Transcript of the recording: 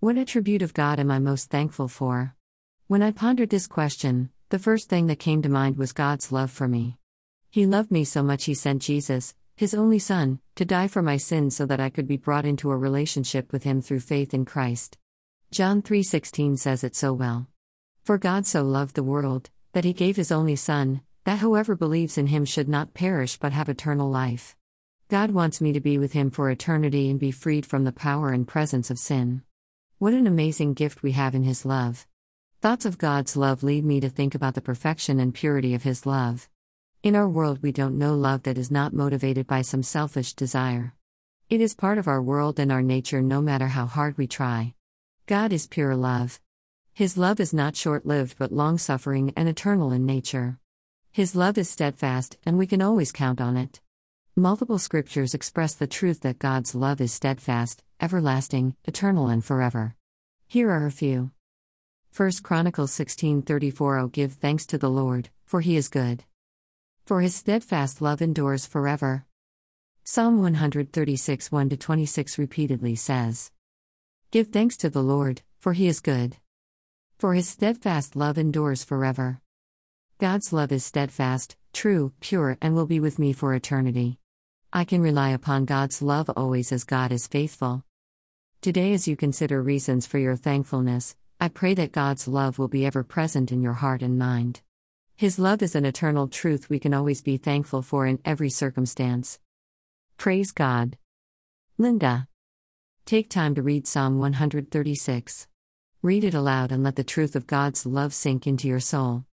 What attribute of God am I most thankful for? When I pondered this question, the first thing that came to mind was God's love for me. He loved me so much he sent Jesus, his only Son, to die for my sins so that I could be brought into a relationship with him through faith in Christ. John 3:16 says it so well. For God so loved the world that he gave his only Son, that whoever believes in him should not perish but have eternal life. God wants me to be with him for eternity and be freed from the power and presence of sin. What an amazing gift we have in his love. Thoughts of God's love lead me to think about the perfection and purity of His love. In our world, we don't know love that is not motivated by some selfish desire. It is part of our world and our nature no matter how hard we try. God is pure love. His love is not short lived but long suffering and eternal in nature. His love is steadfast, and we can always count on it. Multiple scriptures express the truth that God's love is steadfast, everlasting, eternal, and forever. Here are a few. 1 Chronicles 16:34 Oh give thanks to the Lord, for he is good. For his steadfast love endures forever. Psalm 136 1 26 repeatedly says, Give thanks to the Lord, for he is good. For his steadfast love endures forever. God's love is steadfast, true, pure, and will be with me for eternity. I can rely upon God's love always as God is faithful. Today, as you consider reasons for your thankfulness, I pray that God's love will be ever present in your heart and mind. His love is an eternal truth we can always be thankful for in every circumstance. Praise God. Linda. Take time to read Psalm 136. Read it aloud and let the truth of God's love sink into your soul.